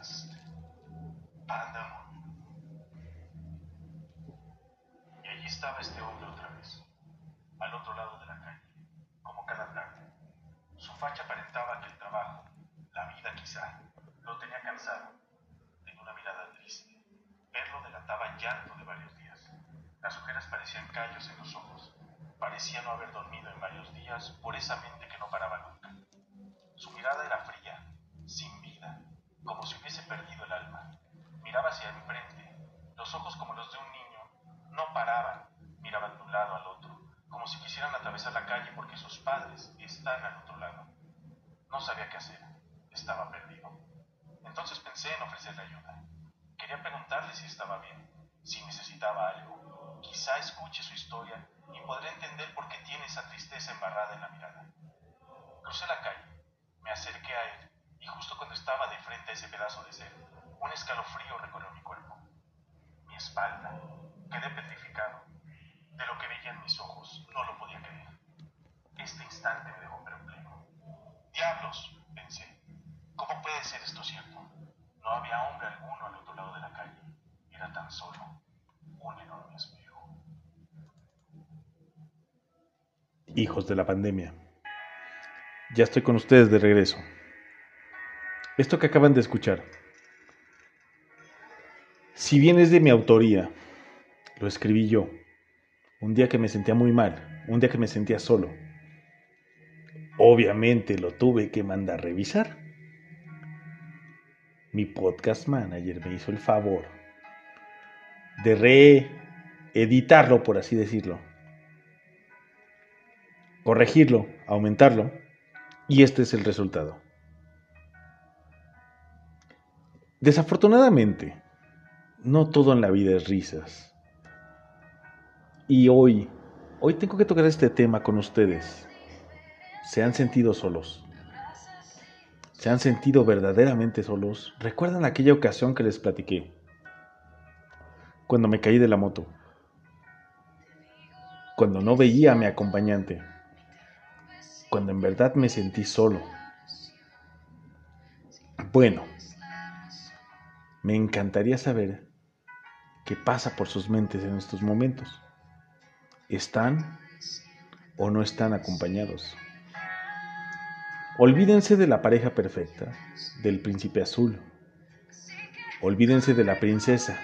triste. Pandemonium. Y allí estaba este hombre otra vez, al otro lado de la calle, como cada tarde. Su facha aparentaba que el trabajo, la vida quizá, lo tenía cansado. Tenía una mirada triste. Verlo delataba llanto de varios días. Las ojeras parecían callos en los ojos. Parecía no haber dormido en varios días por esa mente que no paraba nunca. Su mirada era fría, sin vida, como si hubiese perdido el alma. Miraba hacia enfrente, los ojos como los de un niño, no paraban, miraban de un lado al otro, como si quisieran atravesar la calle porque sus padres están al otro lado. No sabía qué hacer, estaba perdido. Entonces pensé en ofrecerle ayuda. Quería preguntarle si estaba bien, si necesitaba algo. Quizá escuche su historia y podré entender por qué tiene esa tristeza embarrada en la mirada. Crucé la calle, me acerqué a él y justo cuando estaba de frente a ese pedazo de ser, un escalofrío recorrió mi cuerpo. Mi espalda. Quedé petrificado. De lo que veía en mis ojos, no lo podía creer. Este instante me dejó perplejo. ¡Diablos! pensé. ¿Cómo puede ser esto cierto? No había hombre alguno al otro lado de la calle. Era tan solo un enorme espejo. Hijos de la pandemia. Ya estoy con ustedes de regreso. Esto que acaban de escuchar, si bien es de mi autoría, lo escribí yo, un día que me sentía muy mal, un día que me sentía solo. Obviamente lo tuve que mandar a revisar. Mi podcast manager me hizo el favor de reeditarlo, por así decirlo. Corregirlo, aumentarlo. Y este es el resultado. Desafortunadamente, no todo en la vida es risas. Y hoy, hoy tengo que tocar este tema con ustedes. ¿Se han sentido solos? ¿Se han sentido verdaderamente solos? ¿Recuerdan aquella ocasión que les platiqué? Cuando me caí de la moto. Cuando no veía a mi acompañante. Cuando en verdad me sentí solo. Bueno, me encantaría saber qué pasa por sus mentes en estos momentos. ¿Están o no están acompañados? Olvídense de la pareja perfecta, del príncipe azul. Olvídense de la princesa.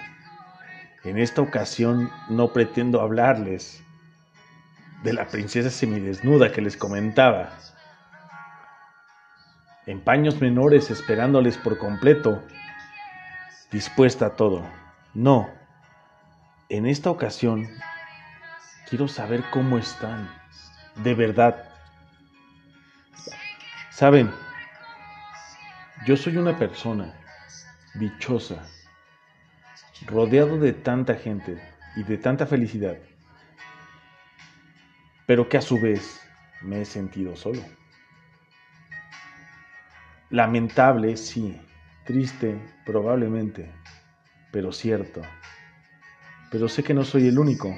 En esta ocasión no pretendo hablarles de la princesa semidesnuda que les comentaba. En paños menores esperándoles por completo, dispuesta a todo. No. En esta ocasión quiero saber cómo están. De verdad. Saben, yo soy una persona dichosa, rodeado de tanta gente y de tanta felicidad, pero que a su vez me he sentido solo. Lamentable, sí, triste, probablemente, pero cierto. Pero sé que no soy el único.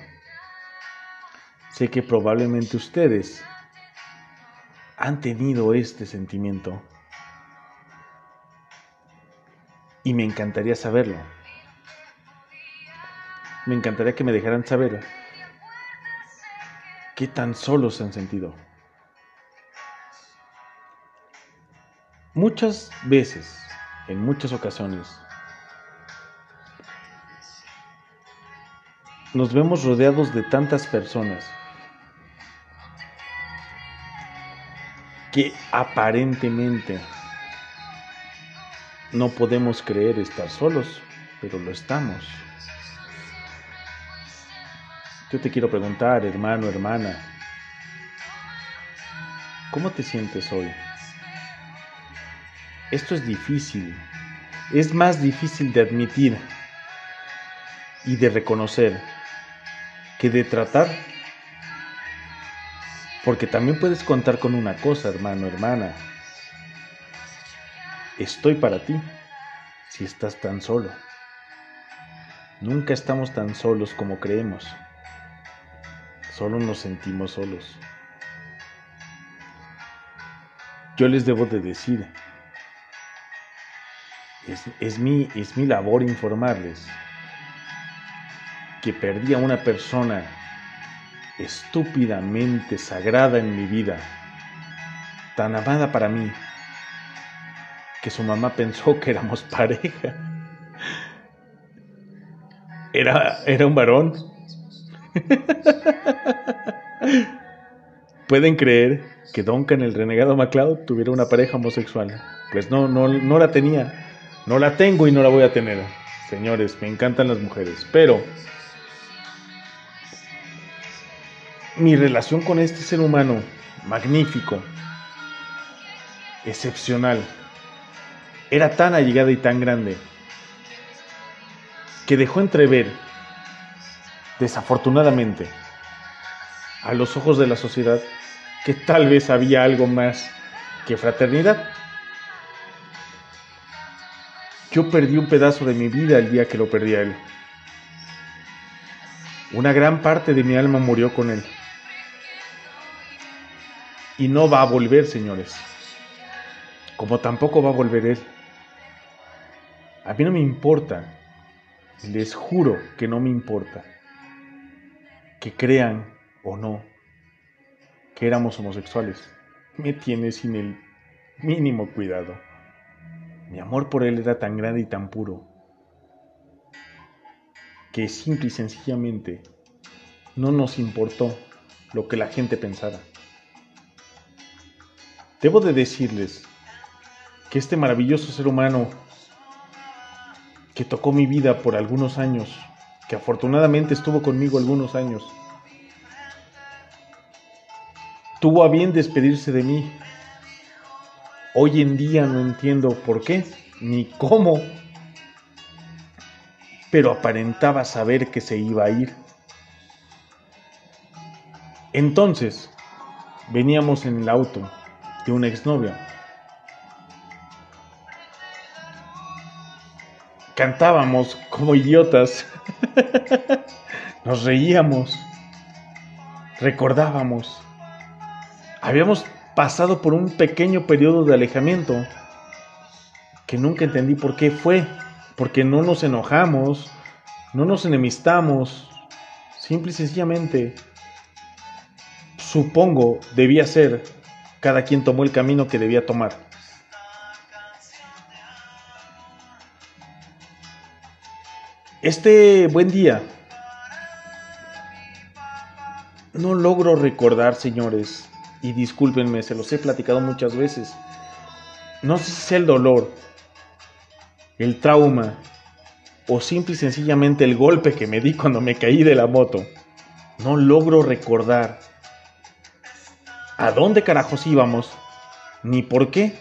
Sé que probablemente ustedes han tenido este sentimiento. Y me encantaría saberlo. Me encantaría que me dejaran saber qué tan solos se han sentido. Muchas veces, en muchas ocasiones, nos vemos rodeados de tantas personas que aparentemente no podemos creer estar solos, pero lo estamos. Yo te quiero preguntar, hermano, hermana, ¿cómo te sientes hoy? Esto es difícil, es más difícil de admitir y de reconocer que de tratar porque también puedes contar con una cosa, hermano, hermana. Estoy para ti si estás tan solo. Nunca estamos tan solos como creemos. Solo nos sentimos solos. Yo les debo de decir es, mi, es mi labor informarles que perdí a una persona estúpidamente sagrada en mi vida, tan amada para mí, que su mamá pensó que éramos pareja. Era, era un varón. ¿Pueden creer que Duncan, el renegado MacLeod, tuviera una pareja homosexual? Pues no, no, no la tenía. No la tengo y no la voy a tener. Señores, me encantan las mujeres. Pero mi relación con este ser humano, magnífico, excepcional, era tan allegada y tan grande que dejó entrever, desafortunadamente, a los ojos de la sociedad, que tal vez había algo más que fraternidad. Yo perdí un pedazo de mi vida el día que lo perdí a él. Una gran parte de mi alma murió con él. Y no va a volver, señores. Como tampoco va a volver él. A mí no me importa. Les juro que no me importa. Que crean o no que éramos homosexuales. Me tiene sin el mínimo cuidado. Mi amor por él era tan grande y tan puro que simple y sencillamente no nos importó lo que la gente pensara. Debo de decirles que este maravilloso ser humano que tocó mi vida por algunos años, que afortunadamente estuvo conmigo algunos años, tuvo a bien despedirse de mí. Hoy en día no entiendo por qué ni cómo, pero aparentaba saber que se iba a ir. Entonces, veníamos en el auto de una exnovia. Cantábamos como idiotas. Nos reíamos. Recordábamos. Habíamos pasado por un pequeño periodo de alejamiento que nunca entendí por qué fue. Porque no nos enojamos, no nos enemistamos. Simple y sencillamente, supongo, debía ser cada quien tomó el camino que debía tomar. Este buen día, no logro recordar, señores, y discúlpenme, se los he platicado muchas veces. No sé si es el dolor, el trauma o simple y sencillamente el golpe que me di cuando me caí de la moto. No logro recordar a dónde carajos íbamos, ni por qué,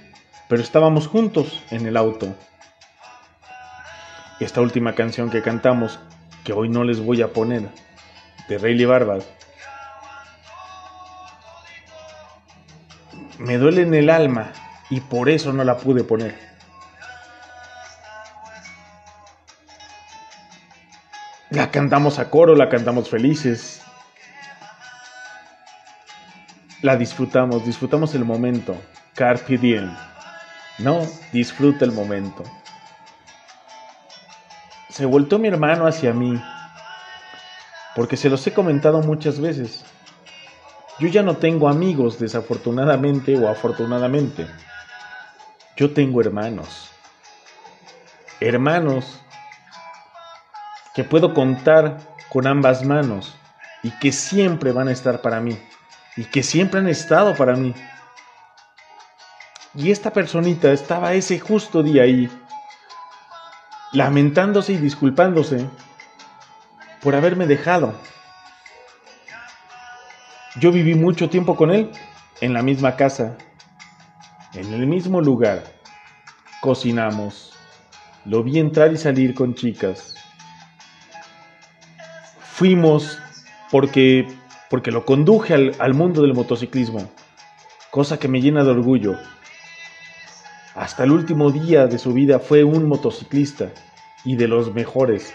pero estábamos juntos en el auto. Esta última canción que cantamos, que hoy no les voy a poner, de Rayleigh Barbad, me duele en el alma y por eso no la pude poner. La cantamos a coro, la cantamos felices, la disfrutamos, disfrutamos el momento. Carpe diem. No, disfruta el momento. Se voltó mi hermano hacia mí, porque se los he comentado muchas veces. Yo ya no tengo amigos, desafortunadamente o afortunadamente. Yo tengo hermanos. Hermanos que puedo contar con ambas manos y que siempre van a estar para mí y que siempre han estado para mí. Y esta personita estaba ese justo día ahí, lamentándose y disculpándose por haberme dejado. Yo viví mucho tiempo con él, en la misma casa, en el mismo lugar. Cocinamos. Lo vi entrar y salir con chicas. Fuimos porque porque lo conduje al, mundo del motociclismo, cosa que me llena de orgullo. Hasta el último día de su vida fue un motociclista y de los mejores.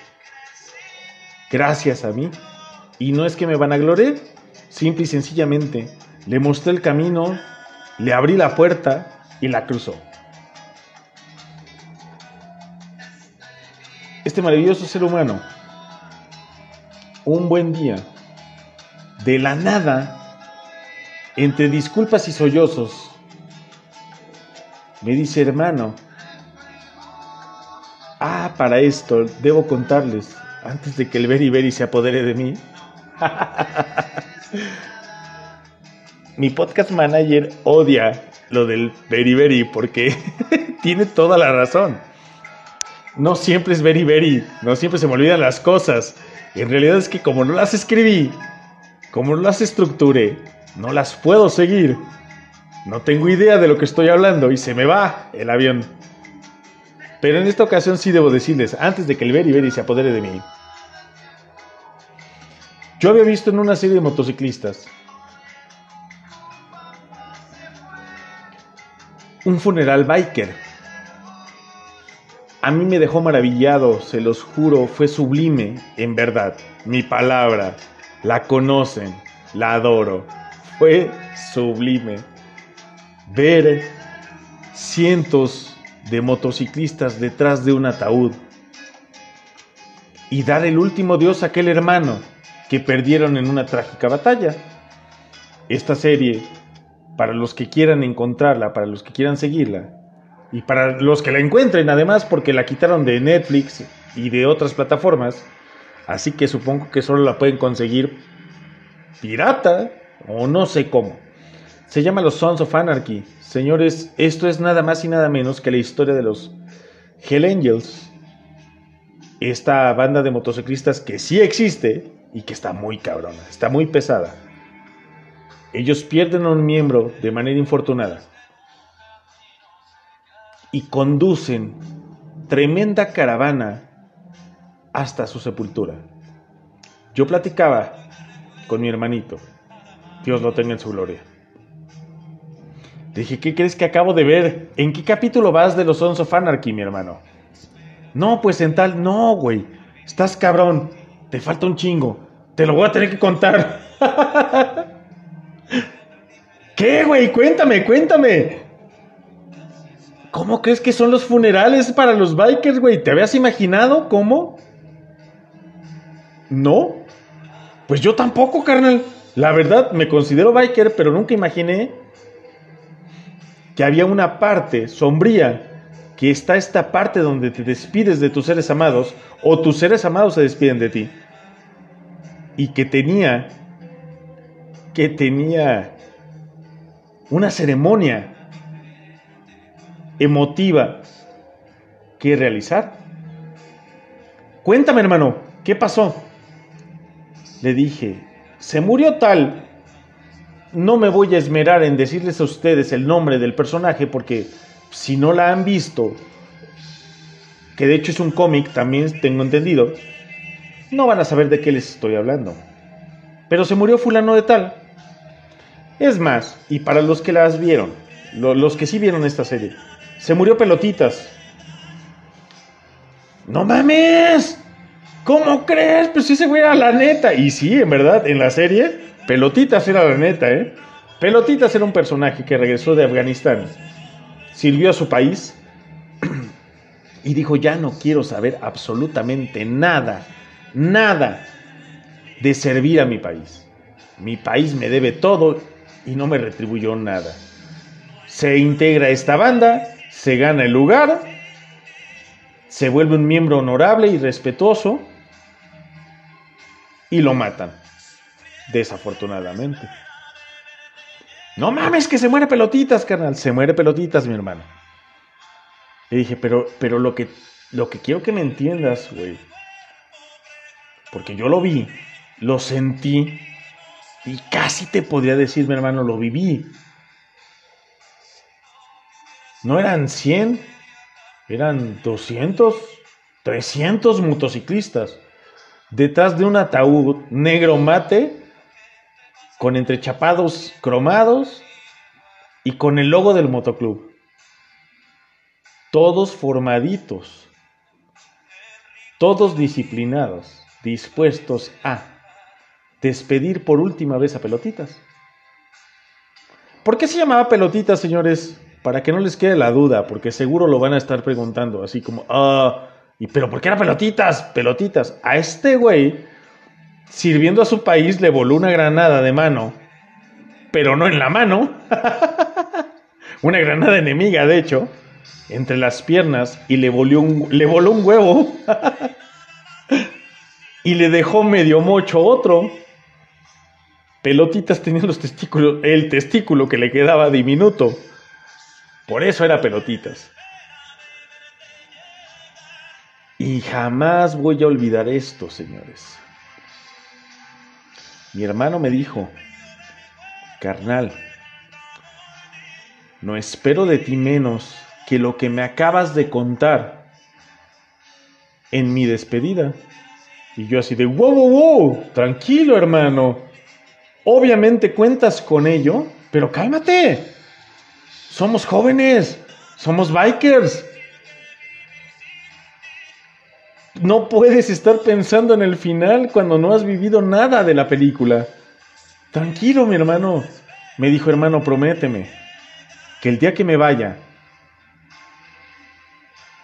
Gracias a mí. Y no es que me van a gloriar, simple y sencillamente le mostré el camino, le abrí la puerta y la cruzó. este maravilloso ser humano, un buen día, de la nada, entre disculpas y sollozos, me dice, hermano, ah, para esto debo contarles, antes de que el Beri se apodere de mí. Mi podcast manager odia lo del Beri porque tiene toda la razón. No siempre es Beri no siempre se me olvidan las cosas. En realidad es que como no las escribí, como no las estructuré, no las puedo seguir. No tengo idea de lo que estoy hablando y se me va el avión. Pero en esta ocasión sí debo decirles, antes de que el Beri se apodere de mí, yo había visto en una serie de motociclistas un funeral biker. A mí me dejó maravillado, se los juro, fue sublime, en verdad. Mi palabra, la conocen, la adoro. Fue sublime. Ver cientos de motociclistas detrás de un ataúd y dar el último dios a aquel hermano que perdieron en una trágica batalla. Esta serie, para los que quieran encontrarla, para los que quieran seguirla, y para los que la encuentren además porque la quitaron de Netflix y de otras plataformas, así que supongo que solo la pueden conseguir pirata o no sé cómo. Se llama Los Sons of Anarchy. Señores, esto es nada más y nada menos que la historia de los Hell Angels, esta banda de motociclistas que sí existe, y que está muy cabrona, está muy pesada. Ellos pierden a un miembro de manera infortunada y conducen tremenda caravana hasta su sepultura. Yo platicaba con mi hermanito, Dios lo tenga en su gloria. dije, ¿qué crees que acabo de ver? ¿En qué capítulo vas de los Sons of Anarchy, mi hermano? No, pues en tal, no, güey. Estás cabrón. Te falta un chingo. Te lo voy a tener que contar. ¿Qué, güey? Cuéntame, cuéntame. ¿Cómo crees que son los funerales para los bikers, güey? ¿Te habías imaginado cómo? ¿No? Pues yo tampoco, carnal. La verdad, me considero biker, pero nunca imaginé que había una parte sombría, que está esta parte donde te despides de tus seres amados o tus seres amados se despiden de ti y que tenía que tenía una ceremonia emotiva que realizar. Cuéntame, hermano, ¿qué pasó? Le dije, se murió tal. No me voy a esmerar en decirles a ustedes el nombre del personaje porque si no la han visto, que de hecho es un cómic, también tengo entendido, no van a saber de qué les estoy hablando. Pero se murió fulano de tal. Es más, y para los que las vieron, los que sí vieron esta serie, se murió pelotitas. ¡No mames! ¿Cómo crees? Pues sí se fue a la neta. Y sí, en verdad, en la serie, Pelotitas era la neta, ¿eh? Pelotitas era un personaje que regresó de Afganistán, sirvió a su país y dijo, ya no quiero saber absolutamente nada nada de servir a mi país. Mi país me debe todo y no me retribuyó nada. Se integra esta banda, se gana el lugar, se vuelve un miembro honorable y respetuoso y lo matan. Desafortunadamente. No mames que se muere pelotitas, carnal. Se muere pelotitas, mi hermano. Le dije, pero, pero lo que, lo que quiero que me entiendas, güey, porque yo lo vi, lo sentí y casi te podría decir, mi hermano, lo viví. No eran 100, eran 200, 300 motociclistas detrás de un ataúd negro mate con entrechapados cromados y con el logo del motoclub. Todos formaditos, todos disciplinados dispuestos a despedir por última vez a Pelotitas. ¿Por qué se llamaba Pelotitas, señores? Para que no les quede la duda, porque seguro lo van a estar preguntando, así como, ah, Y pero ¿por qué era pelotitas? Pelotitas. A este güey, sirviendo a su país, le voló una granada de mano, pero no en la mano. una granada enemiga, de hecho, entre las piernas y le, voló un, le voló un huevo. y le dejó medio mocho otro. Pelotitas tenía los testículos, el testículo que le quedaba diminuto. Por eso era pelotitas. Y jamás voy a olvidar esto, señores. Mi hermano me dijo, carnal, no espero de ti menos que lo que me acabas de contar en mi despedida. Y yo así de, wow, wow, wow, tranquilo hermano. Obviamente cuentas con ello, pero cálmate. Somos jóvenes, somos bikers. No puedes estar pensando en el final cuando no has vivido nada de la película. Tranquilo, mi hermano. Me dijo, hermano, prométeme que el día que me vaya,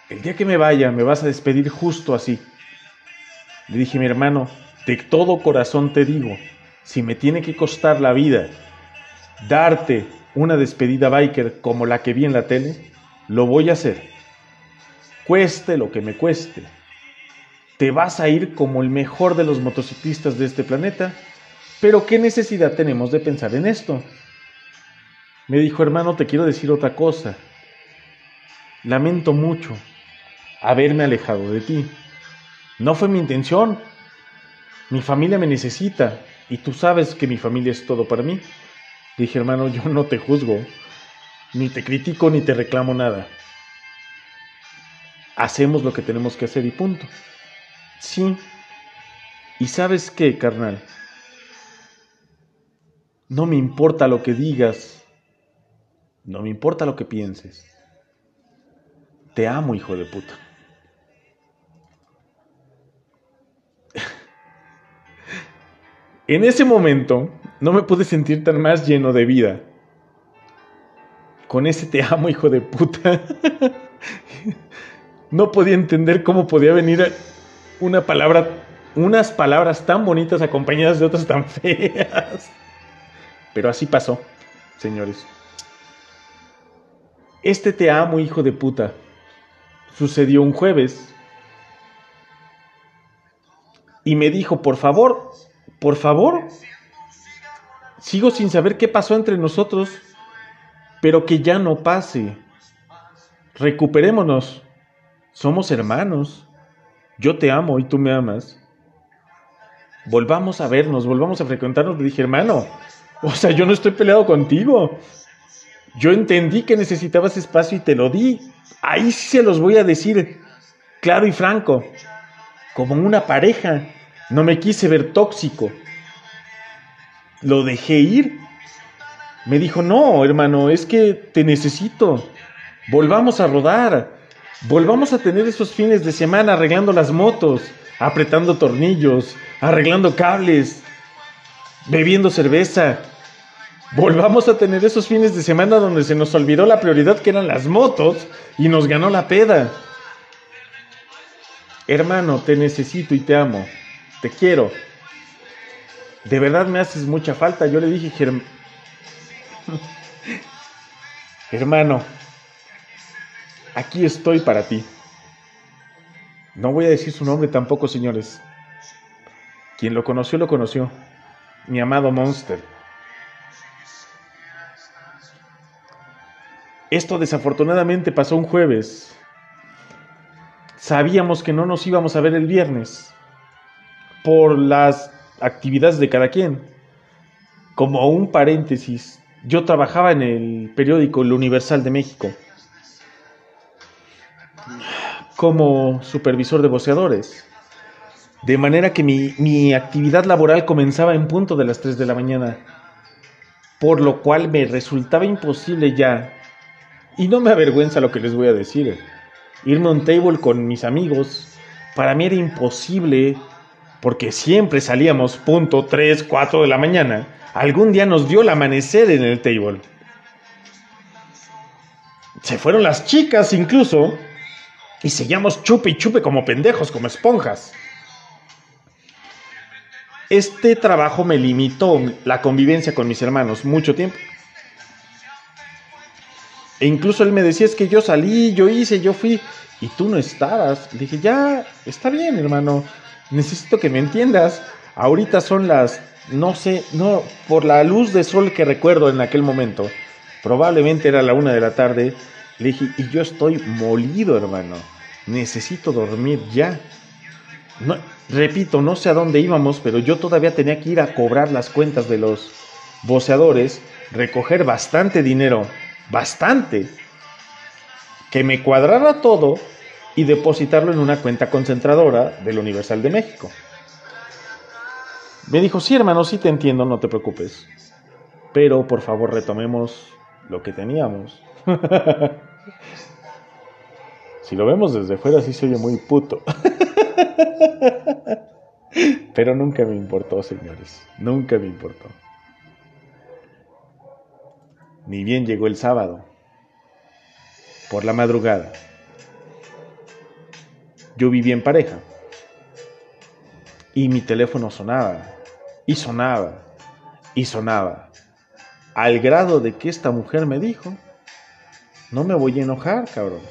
el día que me vaya, me vas a despedir justo así. Le dije, mi hermano, de todo corazón te digo, si me tiene que costar la vida darte una despedida biker como la que vi en la tele, lo voy a hacer. Cueste lo que me cueste. Te vas a ir como el mejor de los motociclistas de este planeta, pero ¿qué necesidad tenemos de pensar en esto? Me dijo, hermano, te quiero decir otra cosa. Lamento mucho haberme alejado de ti. No fue mi intención. Mi familia me necesita y tú sabes que mi familia es todo para mí. Dije, hermano, yo no te juzgo, ni te critico, ni te reclamo nada. Hacemos lo que tenemos que hacer y punto. Sí. ¿Y sabes qué, carnal? No me importa lo que digas. No me importa lo que pienses. Te amo, hijo de puta. En ese momento no me pude sentir tan más lleno de vida. Con ese te amo, hijo de puta. No podía entender cómo podía venir una palabra, unas palabras tan bonitas acompañadas de otras tan feas. Pero así pasó, señores. Este te amo, hijo de puta, sucedió un jueves. Y me dijo, por favor, por favor. Sigo sin saber qué pasó entre nosotros, pero que ya no pase. Recuperémonos. Somos hermanos. Yo te amo y tú me amas. Volvamos a vernos, volvamos a frecuentarnos. Le dije, hermano, o sea, yo no estoy peleado contigo. Yo entendí que necesitabas espacio y te lo di. Ahí se los voy a decir, claro y franco, como una pareja. No me quise ver tóxico. Lo dejé ir. Me dijo, no, hermano, es que te necesito. Volvamos a rodar. Volvamos a tener esos fines de semana arreglando las motos, apretando tornillos, arreglando cables, bebiendo cerveza. Volvamos a tener esos fines de semana donde se nos olvidó la prioridad que eran las motos y nos ganó la peda. Hermano, te necesito y te amo te quiero. De verdad me haces mucha falta. Yo le dije, hermano, aquí estoy para ti. No voy a decir su nombre tampoco, señores. Quien lo conoció, lo conoció. Mi amado Monster. Esto desafortunadamente pasó un jueves. Sabíamos que no nos íbamos a ver el viernes por las actividades de cada quien. Como un paréntesis, yo trabajaba en el periódico El Universal de México como supervisor de boceadores. De manera que mi, mi, actividad laboral comenzaba en punto de las 3 de la mañana, por lo cual me resultaba imposible ya, y no me avergüenza lo que les voy a decir, irme a un table con mis amigos, para mí era imposible porque siempre salíamos punto 3, 4 de la mañana, algún día nos dio el amanecer en el table. Se fueron las chicas incluso, Y seguíamos chupe y chupe como pendejos, como esponjas. Este trabajo me limitó la convivencia con mis hermanos mucho tiempo. E incluso él me decía, es que yo salí, yo hice, yo fui, y tú no estabas. Dije, ya, está bien, hermano, necesito que me entiendas. Ahorita son las, no sé, no, por la luz de sol que recuerdo en aquel momento, probablemente era la una de la tarde, le dije, y yo estoy molido, hermano, necesito dormir ya. Repito, no sé a dónde íbamos, pero yo todavía tenía que ir a cobrar las cuentas de los voceadores, recoger bastante dinero, bastante, que me cuadrara todo y depositarlo en una cuenta concentradora del Universal de México. Me dijo, sí hermano, sí te entiendo, no te preocupes. Pero por favor retomemos lo que teníamos. si lo vemos desde fuera sí se oye muy puto. Pero nunca me importó, señores. Nunca me importó. Ni bien llegó el sábado. Por la madrugada. Yo vivía en pareja. Y mi teléfono sonaba. Y sonaba. Y sonaba. Al grado de que esta mujer me dijo, no me voy a enojar, cabrón.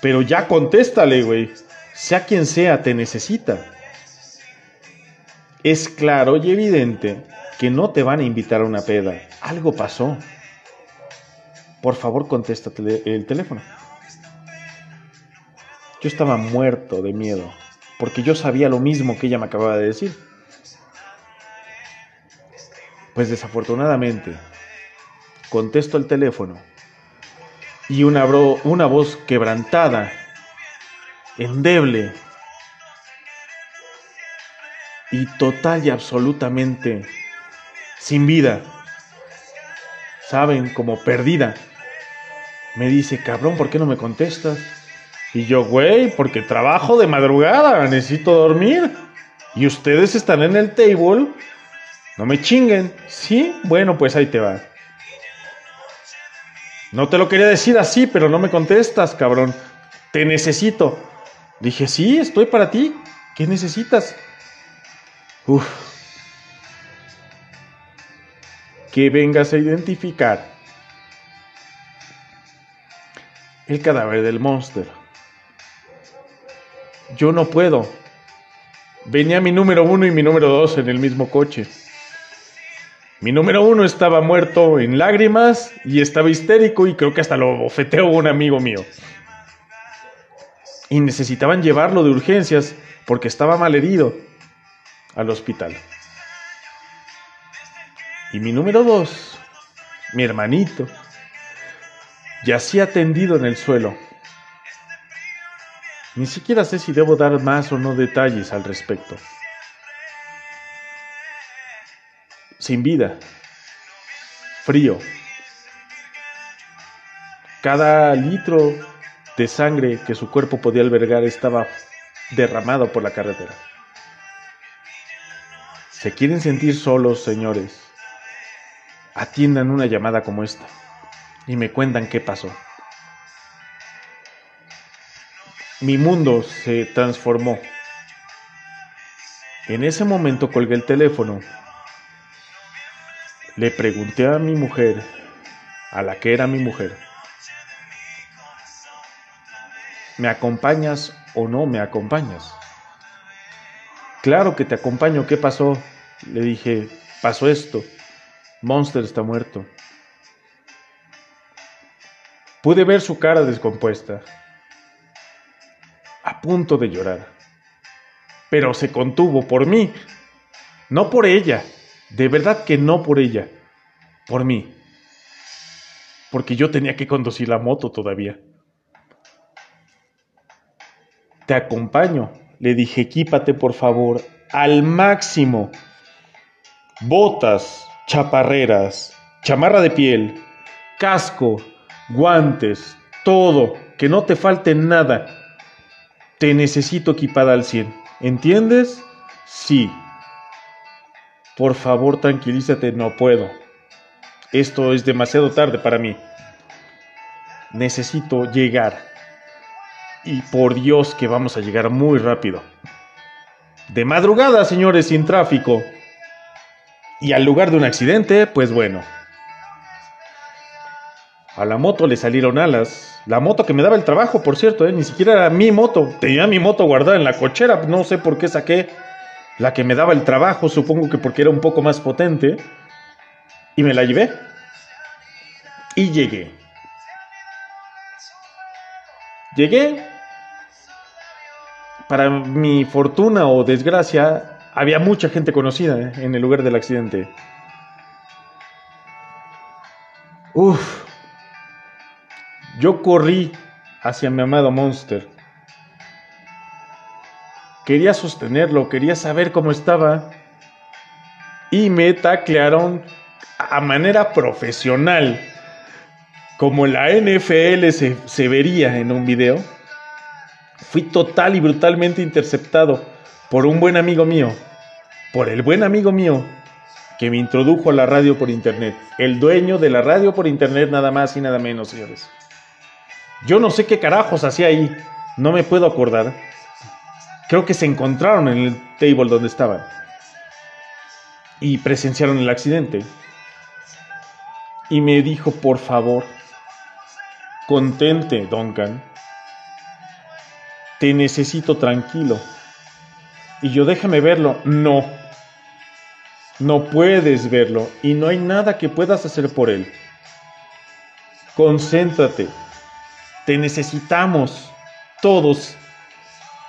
Pero ya contéstale, güey. Sea quien sea, te necesita. Es claro y evidente que no te van a invitar a una peda. Algo pasó. Por favor, contéstate el teléfono. Yo estaba muerto de miedo, porque yo sabía lo mismo que ella me acababa de decir. Pues desafortunadamente, contesto el teléfono y una, una voz quebrantada endeble y total y absolutamente sin vida. Saben, como perdida. Me dice, cabrón, ¿por qué no me contestas? Y yo, güey, porque trabajo de madrugada, necesito dormir. Y ustedes están en el table. No me chinguen. ¿Sí? Bueno, pues ahí te va. No te lo quería decir así, pero no me contestas, cabrón. Te necesito. Dije, sí, estoy para ti. ¿Qué necesitas? Uf. Que vengas a identificar el cadáver del monstruo. Yo no puedo. Venía mi número uno y mi número dos en el mismo coche. Mi número uno estaba muerto en lágrimas y estaba histérico y creo que hasta lo bofeteó un amigo mío y necesitaban llevarlo de urgencias porque estaba mal herido al hospital. Y mi número dos, mi hermanito, yacía tendido en el suelo. Ni siquiera sé si debo dar más o no detalles al respecto. Sin vida, frío. Cada litro de sangre que su cuerpo podía albergar estaba derramado por la carretera. ¿Se quieren sentir solos, señores? Atiendan una llamada como esta y me cuentan qué pasó. Mi mundo se transformó. En ese momento colgué el teléfono. Le pregunté a mi mujer, a la que era mi mujer, ¿Me acompañas o no me acompañas? Claro que te acompaño, ¿qué pasó? Le dije, pasó esto. Monster está muerto. Pude ver su cara descompuesta, punto de llorar. Pero se contuvo por mí, no por ella, de verdad que no por ella, por mí. Porque yo tenía que conducir la moto todavía. Te acompaño. Le dije, equípate por favor al máximo. Botas, chaparreras, chamarra de piel, casco, guantes, todo, que no te falte nada. Te necesito equipada al 100. ¿Entiendes? Sí. Por favor, tranquilízate, no puedo. Esto es demasiado tarde para mí. Necesito llegar Y por Dios que vamos a llegar muy rápido. De madrugada, señores, sin tráfico. Y al lugar de un accidente, pues bueno. A la moto le salieron alas. La moto que me daba el trabajo, por cierto, ¿eh? ni siquiera era mi moto. Tenía mi moto guardada en la cochera. No sé por qué saqué la que me daba el trabajo. Supongo que porque era un poco más potente. Y me la llevé. Y llegué. Llegué. Para mi fortuna o desgracia, había mucha gente conocida ¿eh? en el lugar del accidente. Uf. Yo corrí hacia mi amado Monster. Quería sostenerlo, quería saber cómo estaba. Y me taclearon a manera profesional, como la NFL se, se vería en un video. Fui total y brutalmente interceptado por un buen amigo mío, por el buen amigo mío que me introdujo a la radio por internet, el dueño de la radio por internet nada más y nada menos, señores. Yo no sé qué carajos hacía ahí, no me puedo acordar. Creo que se encontraron en el table donde estaban y presenciaron el accidente. Y me dijo, por favor, contente, Duncan. Te necesito tranquilo. Y yo déjame verlo. No. No puedes verlo y no hay nada que puedas hacer por él. Concéntrate. Te necesitamos todos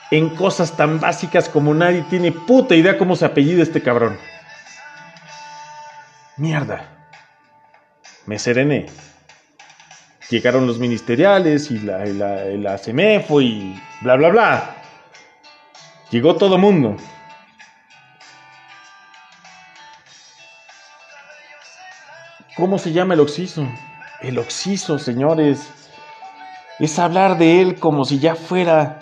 en cosas tan básicas como nadie tiene puta idea cómo se apellida este cabrón. Mierda. Me serené. Llegaron los ministeriales y la, la, la CEMEFO y bla, bla, bla. Llegó todo mundo. ¿Cómo se llama el oxiso? El oxiso, señores. Es hablar de él como si ya fuera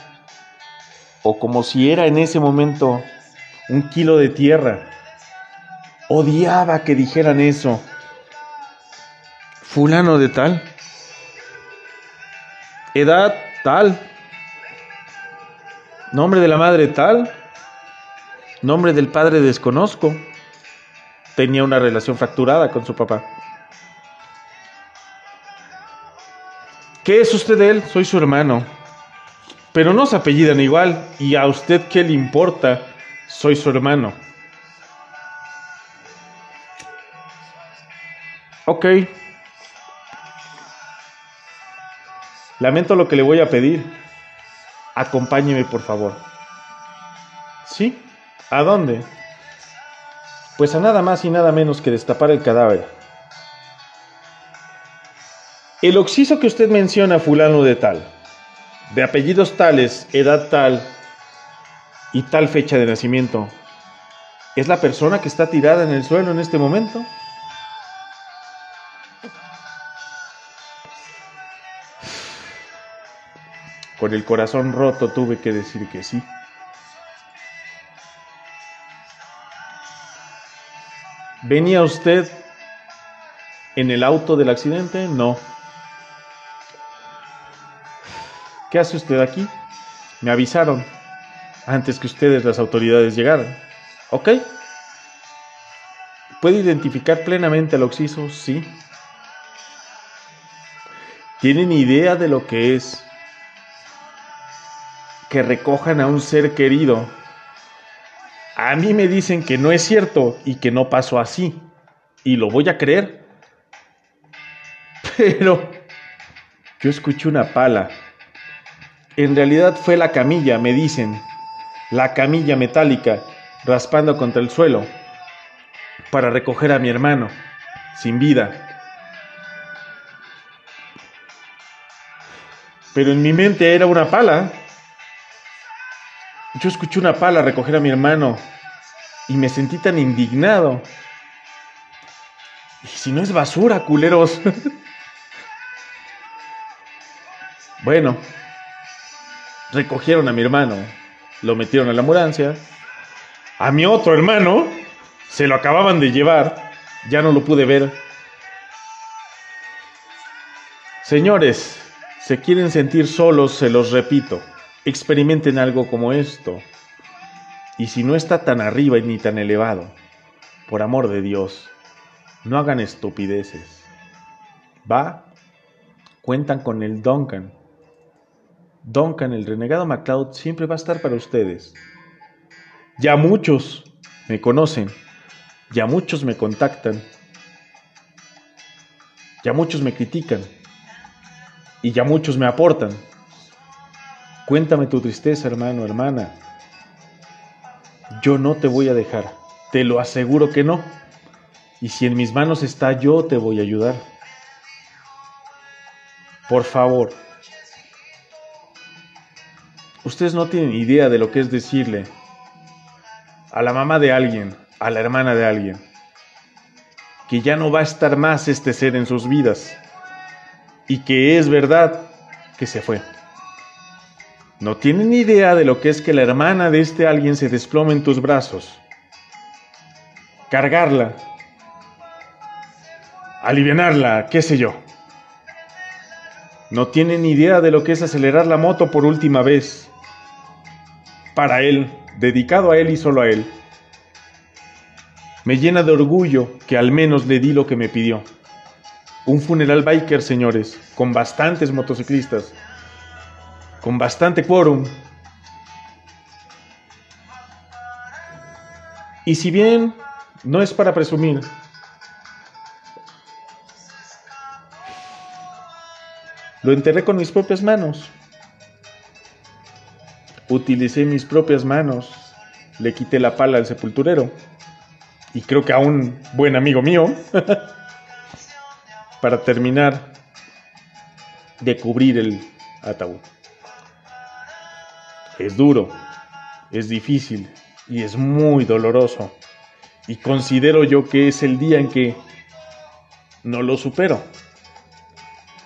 o como si era en ese momento un kilo de tierra. Odiaba que dijeran eso. Fulano de tal. Edad tal. Nombre de la madre tal. Nombre del padre desconozco. Tenía una relación fracturada con su papá. ¿Qué es usted él? Soy su hermano. Pero no se apellidan igual. ¿Y a usted qué le importa? Soy su hermano. Ok. Lamento lo que le voy a pedir. Acompáñeme, por favor. ¿Sí? ¿A dónde? Pues a nada más y nada menos que destapar el cadáver. El oxiso que usted menciona, fulano de tal, de apellidos tales, edad tal y tal fecha de nacimiento, ¿es la persona que está tirada en el suelo en este momento? Con el corazón roto tuve que decir que sí. ¿Venía usted en el auto del accidente? No. ¿Qué hace usted aquí? Me avisaron antes que ustedes, las autoridades, llegaran. ¿Ok? ¿Puede identificar plenamente al oxiso? Sí. ¿Tienen idea de lo que es que recojan a un ser querido? A mí me dicen que no es cierto y que no pasó así. Y lo voy a creer. Pero yo escuché una pala. En realidad fue la camilla, me dicen. La camilla metálica raspando contra el suelo para recoger a mi hermano, sin vida. Pero en mi mente era una pala. Yo escuché una pala recoger a mi hermano y me sentí tan indignado. Y si no es basura, culeros. bueno, recogieron a mi hermano, lo metieron a la ambulancia. A mi otro hermano se lo acababan de llevar, ya no lo pude ver. Señores, se quieren sentir solos, se los repito, experimenten algo como esto. Y si no está tan arriba ni tan elevado, por amor de Dios, no hagan estupideces. ¿Va? Cuentan con el Duncan. Duncan, el renegado MacLeod, siempre va a estar para ustedes. Ya muchos me conocen, ya muchos me contactan, ya muchos me critican y ya muchos me aportan. Cuéntame tu tristeza, hermano, hermana. Yo no te voy a dejar, te lo aseguro que no. Y si en mis manos está, yo te voy a ayudar. Por favor. Ustedes no tienen idea de lo que es decirle a la mamá de alguien, a la hermana de alguien, que ya no va a estar más este ser en sus vidas y que es verdad que se fue. No tienen idea de lo que es que la hermana de este alguien se desplome en tus brazos. Cargarla. Alivianarla, qué sé yo. No tienen idea de lo que es acelerar la moto por última vez. Para él, dedicado a él y solo a él. Me llena de orgullo que al menos le di lo que me pidió. Un funeral biker, señores, con bastantes motociclistas, con bastante quórum. Y si bien no es para presumir, lo enterré con mis propias manos. Utilicé mis propias manos, le quité la pala al sepulturero y creo que a un buen amigo mío para terminar de cubrir el ataúd. Es duro, es difícil y es muy doloroso. Y considero yo que es el día en que no lo supero.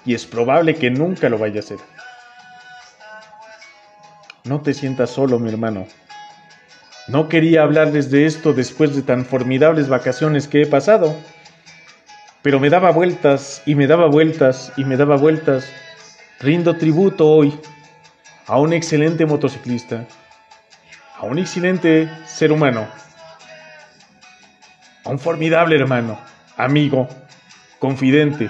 Y es probable que nunca lo vaya a hacer. No te sientas solo, mi hermano. No quería hablarles de esto después de tan formidables vacaciones que he pasado, pero me daba vueltas y me daba vueltas y me daba vueltas. Rindo tributo hoy a un excelente motociclista, a un excelente ser humano, a un formidable hermano, amigo, confidente.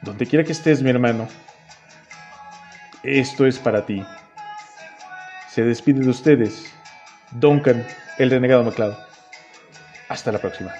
Donde quiera que estés, mi hermano, esto es para ti. Se despide de ustedes, Duncan, el renegado MacLeod. Hasta la próxima.